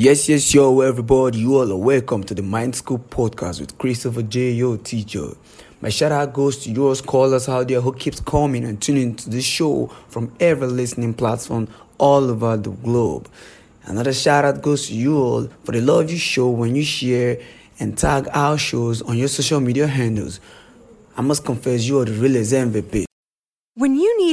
Yes, yes, yo, everybody, you all are welcome to the Mind School podcast with Christopher J. Yo, teacher. My shout out goes to yours callers out there who keeps coming and tuning to the show from every listening platform all over the globe. Another shout out goes to you all for the love you show when you share and tag our shows on your social media handles. I must confess, you are the realest MVP.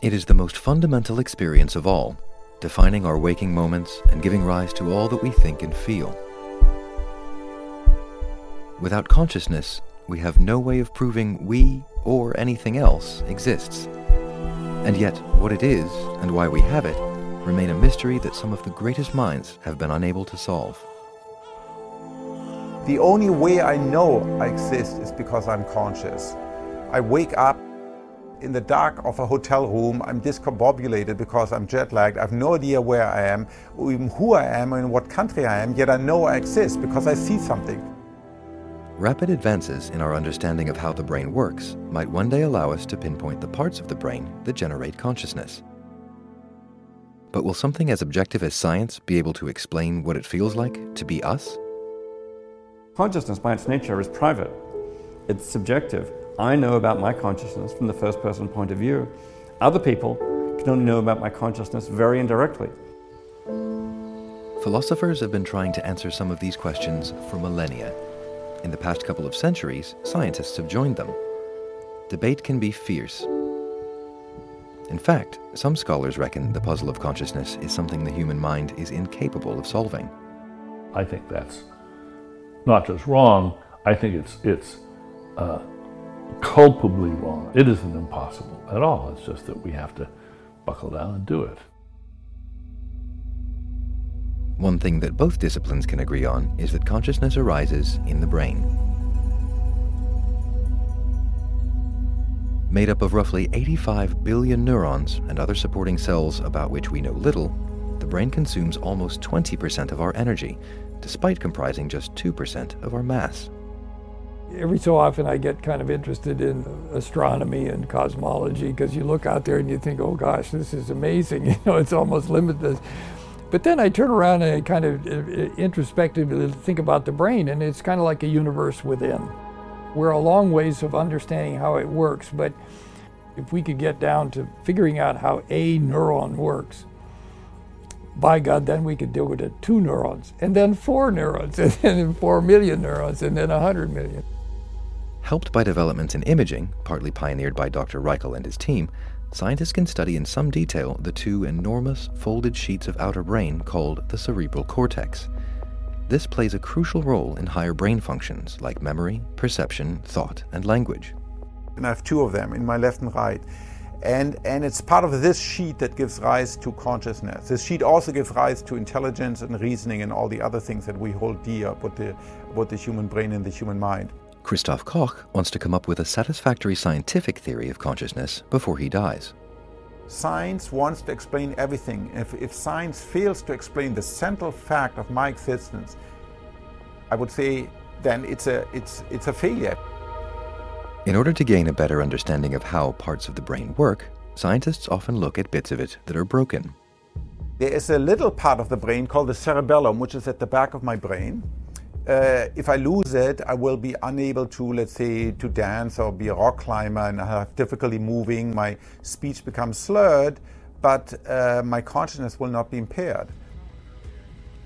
It is the most fundamental experience of all, defining our waking moments and giving rise to all that we think and feel. Without consciousness, we have no way of proving we or anything else exists. And yet, what it is and why we have it remain a mystery that some of the greatest minds have been unable to solve. The only way I know I exist is because I'm conscious. I wake up in the dark of a hotel room. I'm discombobulated because I'm jet lagged. I have no idea where I am, or even who I am, or in what country I am, yet I know I exist because I see something. Rapid advances in our understanding of how the brain works might one day allow us to pinpoint the parts of the brain that generate consciousness. But will something as objective as science be able to explain what it feels like to be us? Consciousness, by its nature, is private, it's subjective. I know about my consciousness from the first person point of view. Other people can only know about my consciousness very indirectly. Philosophers have been trying to answer some of these questions for millennia. In the past couple of centuries, scientists have joined them. Debate can be fierce. In fact, some scholars reckon the puzzle of consciousness is something the human mind is incapable of solving. I think that's not just wrong, I think it's, it's uh, culpably wrong. It isn't impossible at all. It's just that we have to buckle down and do it. One thing that both disciplines can agree on is that consciousness arises in the brain. Made up of roughly 85 billion neurons and other supporting cells about which we know little, the brain consumes almost 20% of our energy, despite comprising just 2% of our mass. Every so often I get kind of interested in astronomy and cosmology because you look out there and you think, oh gosh, this is amazing. You know, it's almost limitless. But then I turn around and I kind of uh, introspectively think about the brain, and it's kind of like a universe within. We're a long ways of understanding how it works, but if we could get down to figuring out how a neuron works, by God, then we could do it two neurons, and then four neurons, and then four million neurons, and then a hundred million. Helped by developments in imaging, partly pioneered by Dr. Raichle and his team, scientists can study in some detail the two enormous folded sheets of outer brain called the cerebral cortex. This plays a crucial role in higher brain functions like memory, perception, thought, and language. And I have two of them in my left and right. And, and it's part of this sheet that gives rise to consciousness. This sheet also gives rise to intelligence and reasoning and all the other things that we hold dear about the, about the human brain and the human mind. Christoph Koch wants to come up with a satisfactory scientific theory of consciousness before he dies. Science wants to explain everything. If, if science fails to explain the central fact of my existence, I would say then it's a, it's, it's a failure. In order to gain a better understanding of how parts of the brain work, scientists often look at bits of it that are broken. There is a little part of the brain called the cerebellum, which is at the back of my brain. Uh, if I lose it, I will be unable to, let's say, to dance or be a rock climber and I have difficulty moving. My speech becomes slurred. but uh, my consciousness will not be impaired.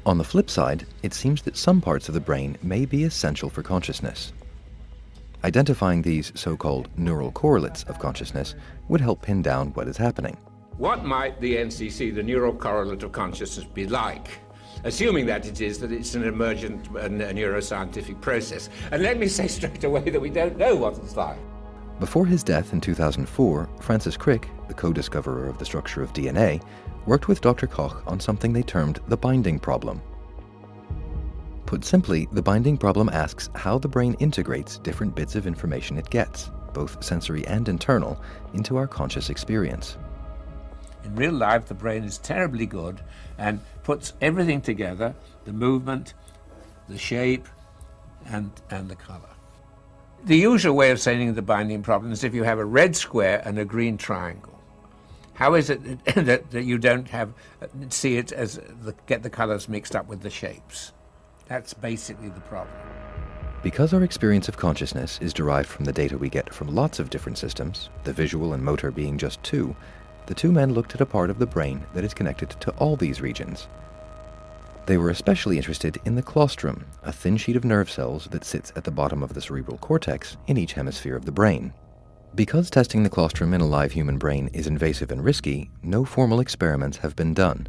On the flip side, it seems that some parts of the brain may be essential for consciousness. Identifying these so called neural correlates of consciousness would help pin down what is happening. What might the NCC, the neural correlate of consciousness, be like? Assuming that it is that it's an emergent uh, neuroscientific process. And let me say straight away that we don't know what it's like. Before his death in 2004, Francis Crick, the co discoverer of the structure of DNA, worked with Dr. Koch on something they termed the binding problem. Put simply, the binding problem asks how the brain integrates different bits of information it gets, both sensory and internal, into our conscious experience. In real life, the brain is terribly good and puts everything together the movement, the shape, and, and the color. The usual way of saying the binding problem is if you have a red square and a green triangle. How is it that, that you don't have see it as the, get the colors mixed up with the shapes? That's basically the problem. Because our experience of consciousness is derived from the data we get from lots of different systems, the visual and motor being just two, the two men looked at a part of the brain that is connected to all these regions. They were especially interested in the claustrum, a thin sheet of nerve cells that sits at the bottom of the cerebral cortex in each hemisphere of the brain. Because testing the claustrum in a live human brain is invasive and risky, no formal experiments have been done.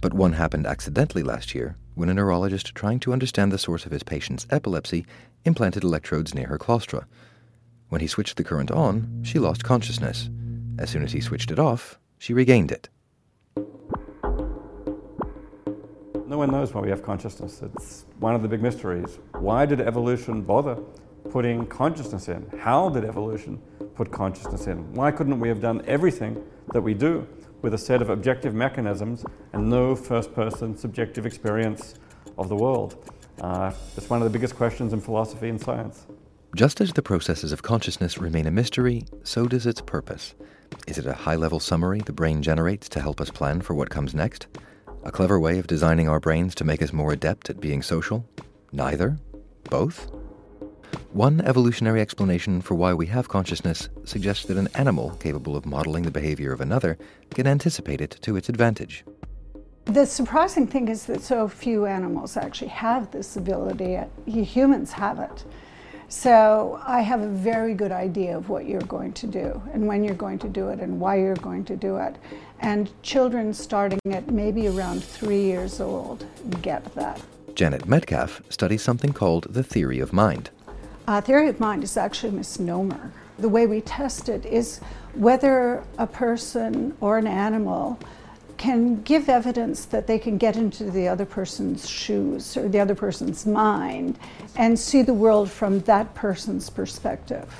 But one happened accidentally last year when a neurologist trying to understand the source of his patient's epilepsy implanted electrodes near her claustra. When he switched the current on, she lost consciousness. As soon as he switched it off, she regained it. No one knows why we have consciousness. It's one of the big mysteries. Why did evolution bother putting consciousness in? How did evolution put consciousness in? Why couldn't we have done everything that we do with a set of objective mechanisms and no first person subjective experience of the world? Uh, it's one of the biggest questions in philosophy and science. Just as the processes of consciousness remain a mystery, so does its purpose. Is it a high level summary the brain generates to help us plan for what comes next? A clever way of designing our brains to make us more adept at being social? Neither? Both? One evolutionary explanation for why we have consciousness suggests that an animal capable of modeling the behavior of another can anticipate it to its advantage. The surprising thing is that so few animals actually have this ability. Humans have it. So I have a very good idea of what you're going to do and when you're going to do it and why you're going to do it. And children starting at maybe around three years old get that. Janet Metcalfe studies something called the theory of mind. Uh, theory of mind is actually a misnomer. The way we test it is whether a person or an animal can give evidence that they can get into the other person's shoes or the other person's mind and see the world from that person's perspective.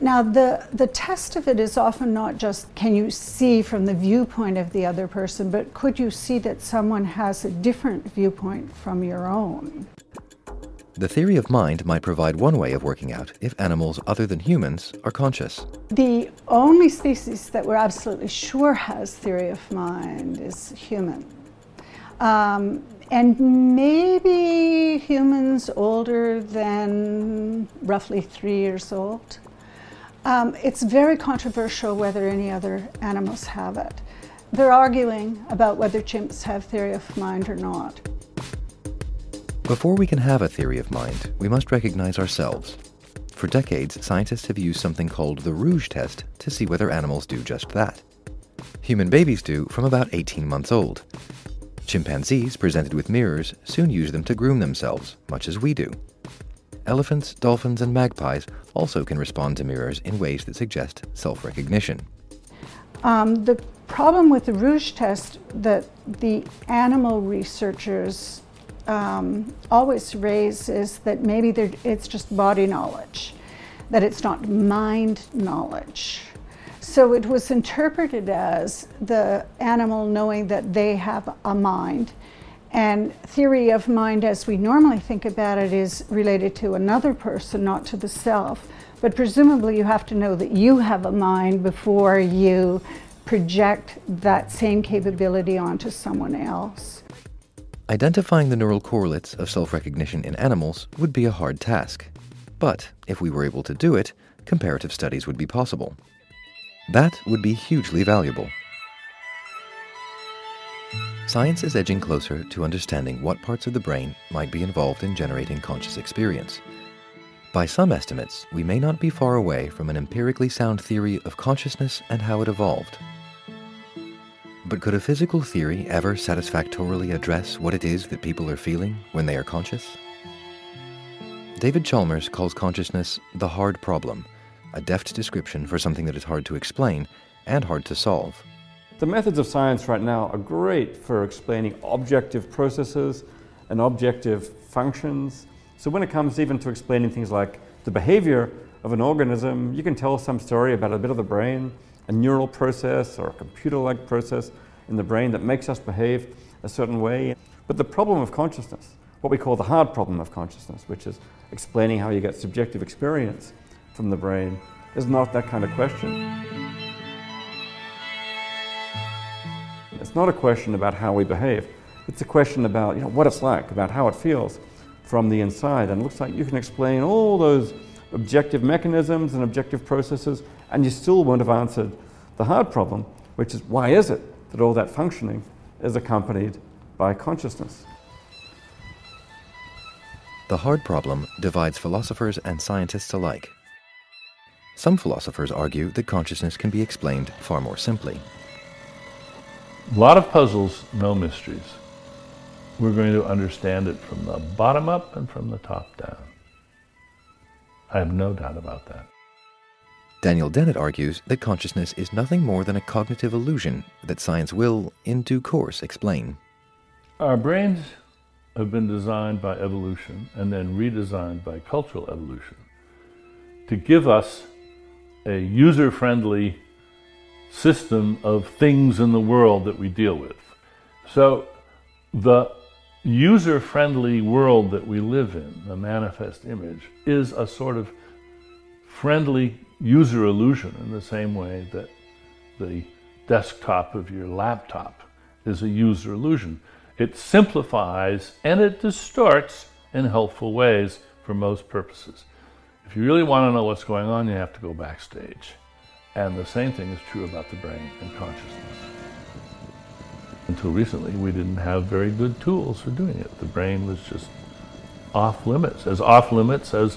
Now, the, the test of it is often not just can you see from the viewpoint of the other person, but could you see that someone has a different viewpoint from your own? The theory of mind might provide one way of working out if animals other than humans are conscious. The only species that we're absolutely sure has theory of mind is human. Um, and maybe humans older than roughly three years old. Um, it's very controversial whether any other animals have it. They're arguing about whether chimps have theory of mind or not. Before we can have a theory of mind, we must recognize ourselves. For decades, scientists have used something called the Rouge test to see whether animals do just that. Human babies do from about 18 months old. Chimpanzees, presented with mirrors, soon use them to groom themselves, much as we do. Elephants, dolphins, and magpies also can respond to mirrors in ways that suggest self recognition. Um, the problem with the Rouge test that the animal researchers um, always raise is that maybe it's just body knowledge, that it's not mind knowledge. So it was interpreted as the animal knowing that they have a mind. And theory of mind, as we normally think about it, is related to another person, not to the self. But presumably, you have to know that you have a mind before you project that same capability onto someone else. Identifying the neural correlates of self recognition in animals would be a hard task. But if we were able to do it, comparative studies would be possible. That would be hugely valuable. Science is edging closer to understanding what parts of the brain might be involved in generating conscious experience. By some estimates, we may not be far away from an empirically sound theory of consciousness and how it evolved. But could a physical theory ever satisfactorily address what it is that people are feeling when they are conscious? David Chalmers calls consciousness the hard problem, a deft description for something that is hard to explain and hard to solve. The methods of science right now are great for explaining objective processes and objective functions. So when it comes even to explaining things like the behavior of an organism, you can tell some story about a bit of the brain a neural process or a computer like process in the brain that makes us behave a certain way. But the problem of consciousness, what we call the hard problem of consciousness, which is explaining how you get subjective experience from the brain, is not that kind of question. It's not a question about how we behave. It's a question about you know, what it's like, about how it feels from the inside. And it looks like you can explain all those objective mechanisms and objective processes and you still won't have answered the hard problem, which is why is it that all that functioning is accompanied by consciousness? The hard problem divides philosophers and scientists alike. Some philosophers argue that consciousness can be explained far more simply. A lot of puzzles, no mysteries. We're going to understand it from the bottom up and from the top down. I have no doubt about that. Daniel Dennett argues that consciousness is nothing more than a cognitive illusion that science will, in due course, explain. Our brains have been designed by evolution and then redesigned by cultural evolution to give us a user friendly system of things in the world that we deal with. So, the user friendly world that we live in, the manifest image, is a sort of friendly user illusion in the same way that the desktop of your laptop is a user illusion. It simplifies and it distorts in helpful ways for most purposes. If you really want to know what's going on, you have to go backstage. And the same thing is true about the brain and consciousness. Until recently, we didn't have very good tools for doing it. The brain was just off limits, as off limits as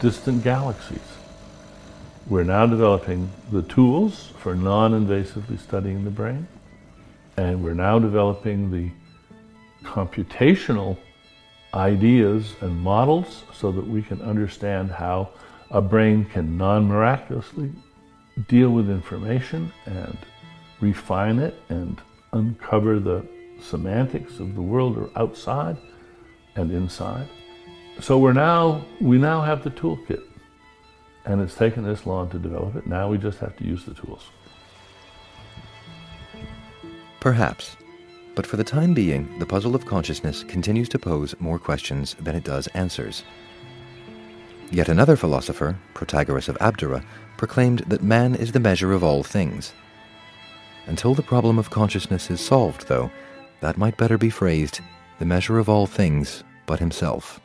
distant galaxies. We're now developing the tools for non invasively studying the brain, and we're now developing the computational ideas and models so that we can understand how a brain can non miraculously deal with information and refine it and uncover the semantics of the world or outside and inside. So we're now we now have the toolkit and it's taken this long to develop it. Now we just have to use the tools. Perhaps. But for the time being, the puzzle of consciousness continues to pose more questions than it does answers. Yet another philosopher, Protagoras of Abdera, proclaimed that man is the measure of all things. Until the problem of consciousness is solved, though, that might better be phrased the measure of all things but himself.